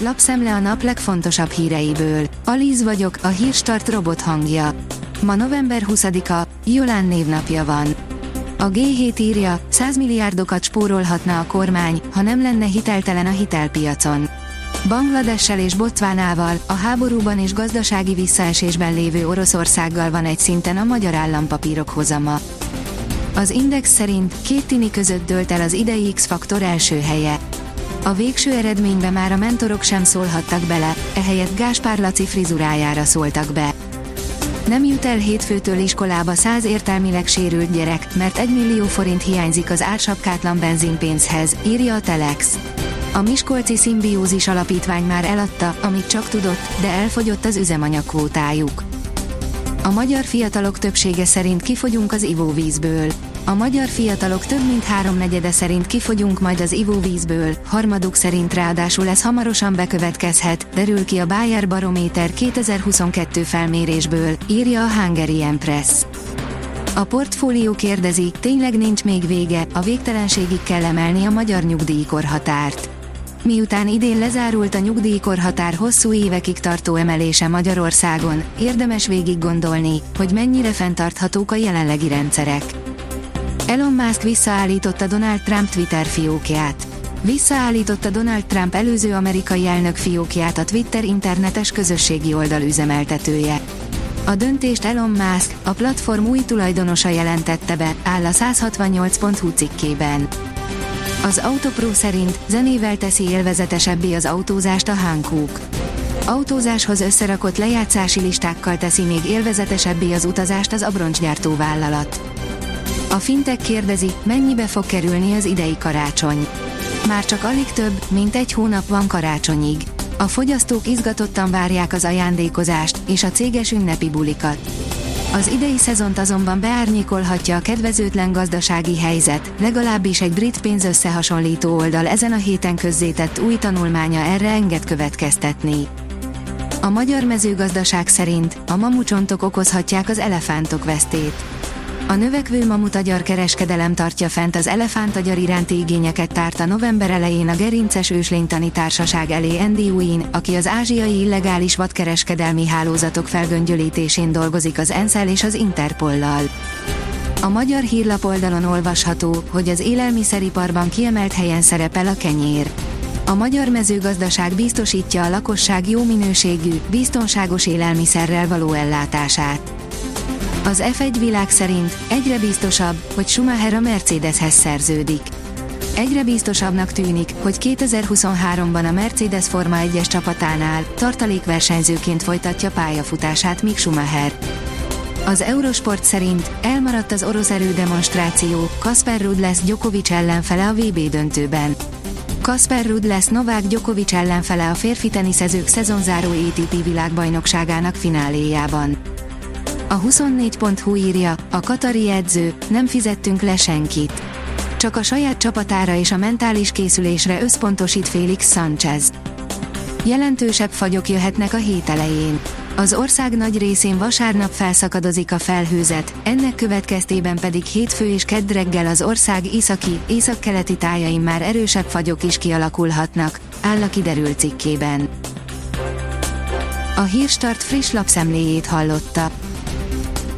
lapszemle a nap legfontosabb híreiből. Alíz vagyok, a hírstart robot hangja. Ma november 20-a, Jolán névnapja van. A G7 írja, 100 milliárdokat spórolhatna a kormány, ha nem lenne hiteltelen a hitelpiacon. Bangladessel és Botswanával, a háborúban és gazdasági visszaesésben lévő Oroszországgal van egy szinten a magyar állampapírok hozama. Az Index szerint két tini között dőlt el az idei X-faktor első helye. A végső eredménybe már a mentorok sem szólhattak bele, ehelyett Gáspár Laci frizurájára szóltak be. Nem jut el hétfőtől iskolába száz értelmileg sérült gyerek, mert 1 millió forint hiányzik az átsapkátlan benzinpénzhez, írja a Telex. A Miskolci Szimbiózis Alapítvány már eladta, amit csak tudott, de elfogyott az üzemanyagkvótájuk. A magyar fiatalok többsége szerint kifogyunk az ivóvízből. A magyar fiatalok több mint háromnegyede szerint kifogyunk majd az ivóvízből, harmaduk szerint ráadásul ez hamarosan bekövetkezhet, derül ki a Bayer Barométer 2022 felmérésből, írja a Hungarian Press. A portfólió kérdezi, tényleg nincs még vége, a végtelenségig kell emelni a magyar nyugdíjkorhatárt. Miután idén lezárult a nyugdíjkorhatár hosszú évekig tartó emelése Magyarországon, érdemes végig gondolni, hogy mennyire fenntarthatók a jelenlegi rendszerek. Elon Musk visszaállította Donald Trump Twitter fiókját. Visszaállította Donald Trump előző amerikai elnök fiókját a Twitter internetes közösségi oldal üzemeltetője. A döntést Elon Musk, a platform új tulajdonosa jelentette be, áll a 168.hu cikkében. Az Autopro szerint zenével teszi élvezetesebbé az autózást a Hankook. Autózáshoz összerakott lejátszási listákkal teszi még élvezetesebbé az utazást az abroncsgyártó vállalat. A fintek kérdezi, mennyibe fog kerülni az idei karácsony. Már csak alig több, mint egy hónap van karácsonyig. A fogyasztók izgatottan várják az ajándékozást és a céges ünnepi bulikat. Az idei szezont azonban beárnyékolhatja a kedvezőtlen gazdasági helyzet, legalábbis egy brit pénzösszehasonlító oldal ezen a héten közzétett új tanulmánya erre enged következtetni. A magyar mezőgazdaság szerint a mamucsontok okozhatják az elefántok vesztét. A növekvő mamutagyar kereskedelem tartja fent az elefántagyar iránti igényeket tárta november elején a Gerinces Őslénytani Társaság elé Andy Wien, aki az ázsiai illegális vadkereskedelmi hálózatok felgöngyölítésén dolgozik az Enszel és az Interpollal. A magyar hírlap oldalon olvasható, hogy az élelmiszeriparban kiemelt helyen szerepel a kenyér. A magyar mezőgazdaság biztosítja a lakosság jó minőségű, biztonságos élelmiszerrel való ellátását. Az F1 világ szerint egyre biztosabb, hogy Schumacher a Mercedeshez szerződik. Egyre biztosabbnak tűnik, hogy 2023-ban a Mercedes Forma 1-es csapatánál tartalékversenyzőként folytatja pályafutását Mick Schumacher. Az Eurosport szerint elmaradt az orosz erődemonstráció, Kasper Rudd lesz Djokovic ellenfele a VB döntőben. Kasper Rudd lesz Novák Djokovic ellenfele a férfi teniszezők szezonzáró ATP világbajnokságának fináléjában. A 24.hu írja, a katari edző, nem fizettünk le senkit. Csak a saját csapatára és a mentális készülésre összpontosít Félix Sánchez. Jelentősebb fagyok jöhetnek a hét elején. Az ország nagy részén vasárnap felszakadozik a felhőzet, ennek következtében pedig hétfő és kedd reggel az ország északi, északkeleti tájain már erősebb fagyok is kialakulhatnak, áll a kiderült cikkében. A Hírstart friss lapszemléjét hallotta.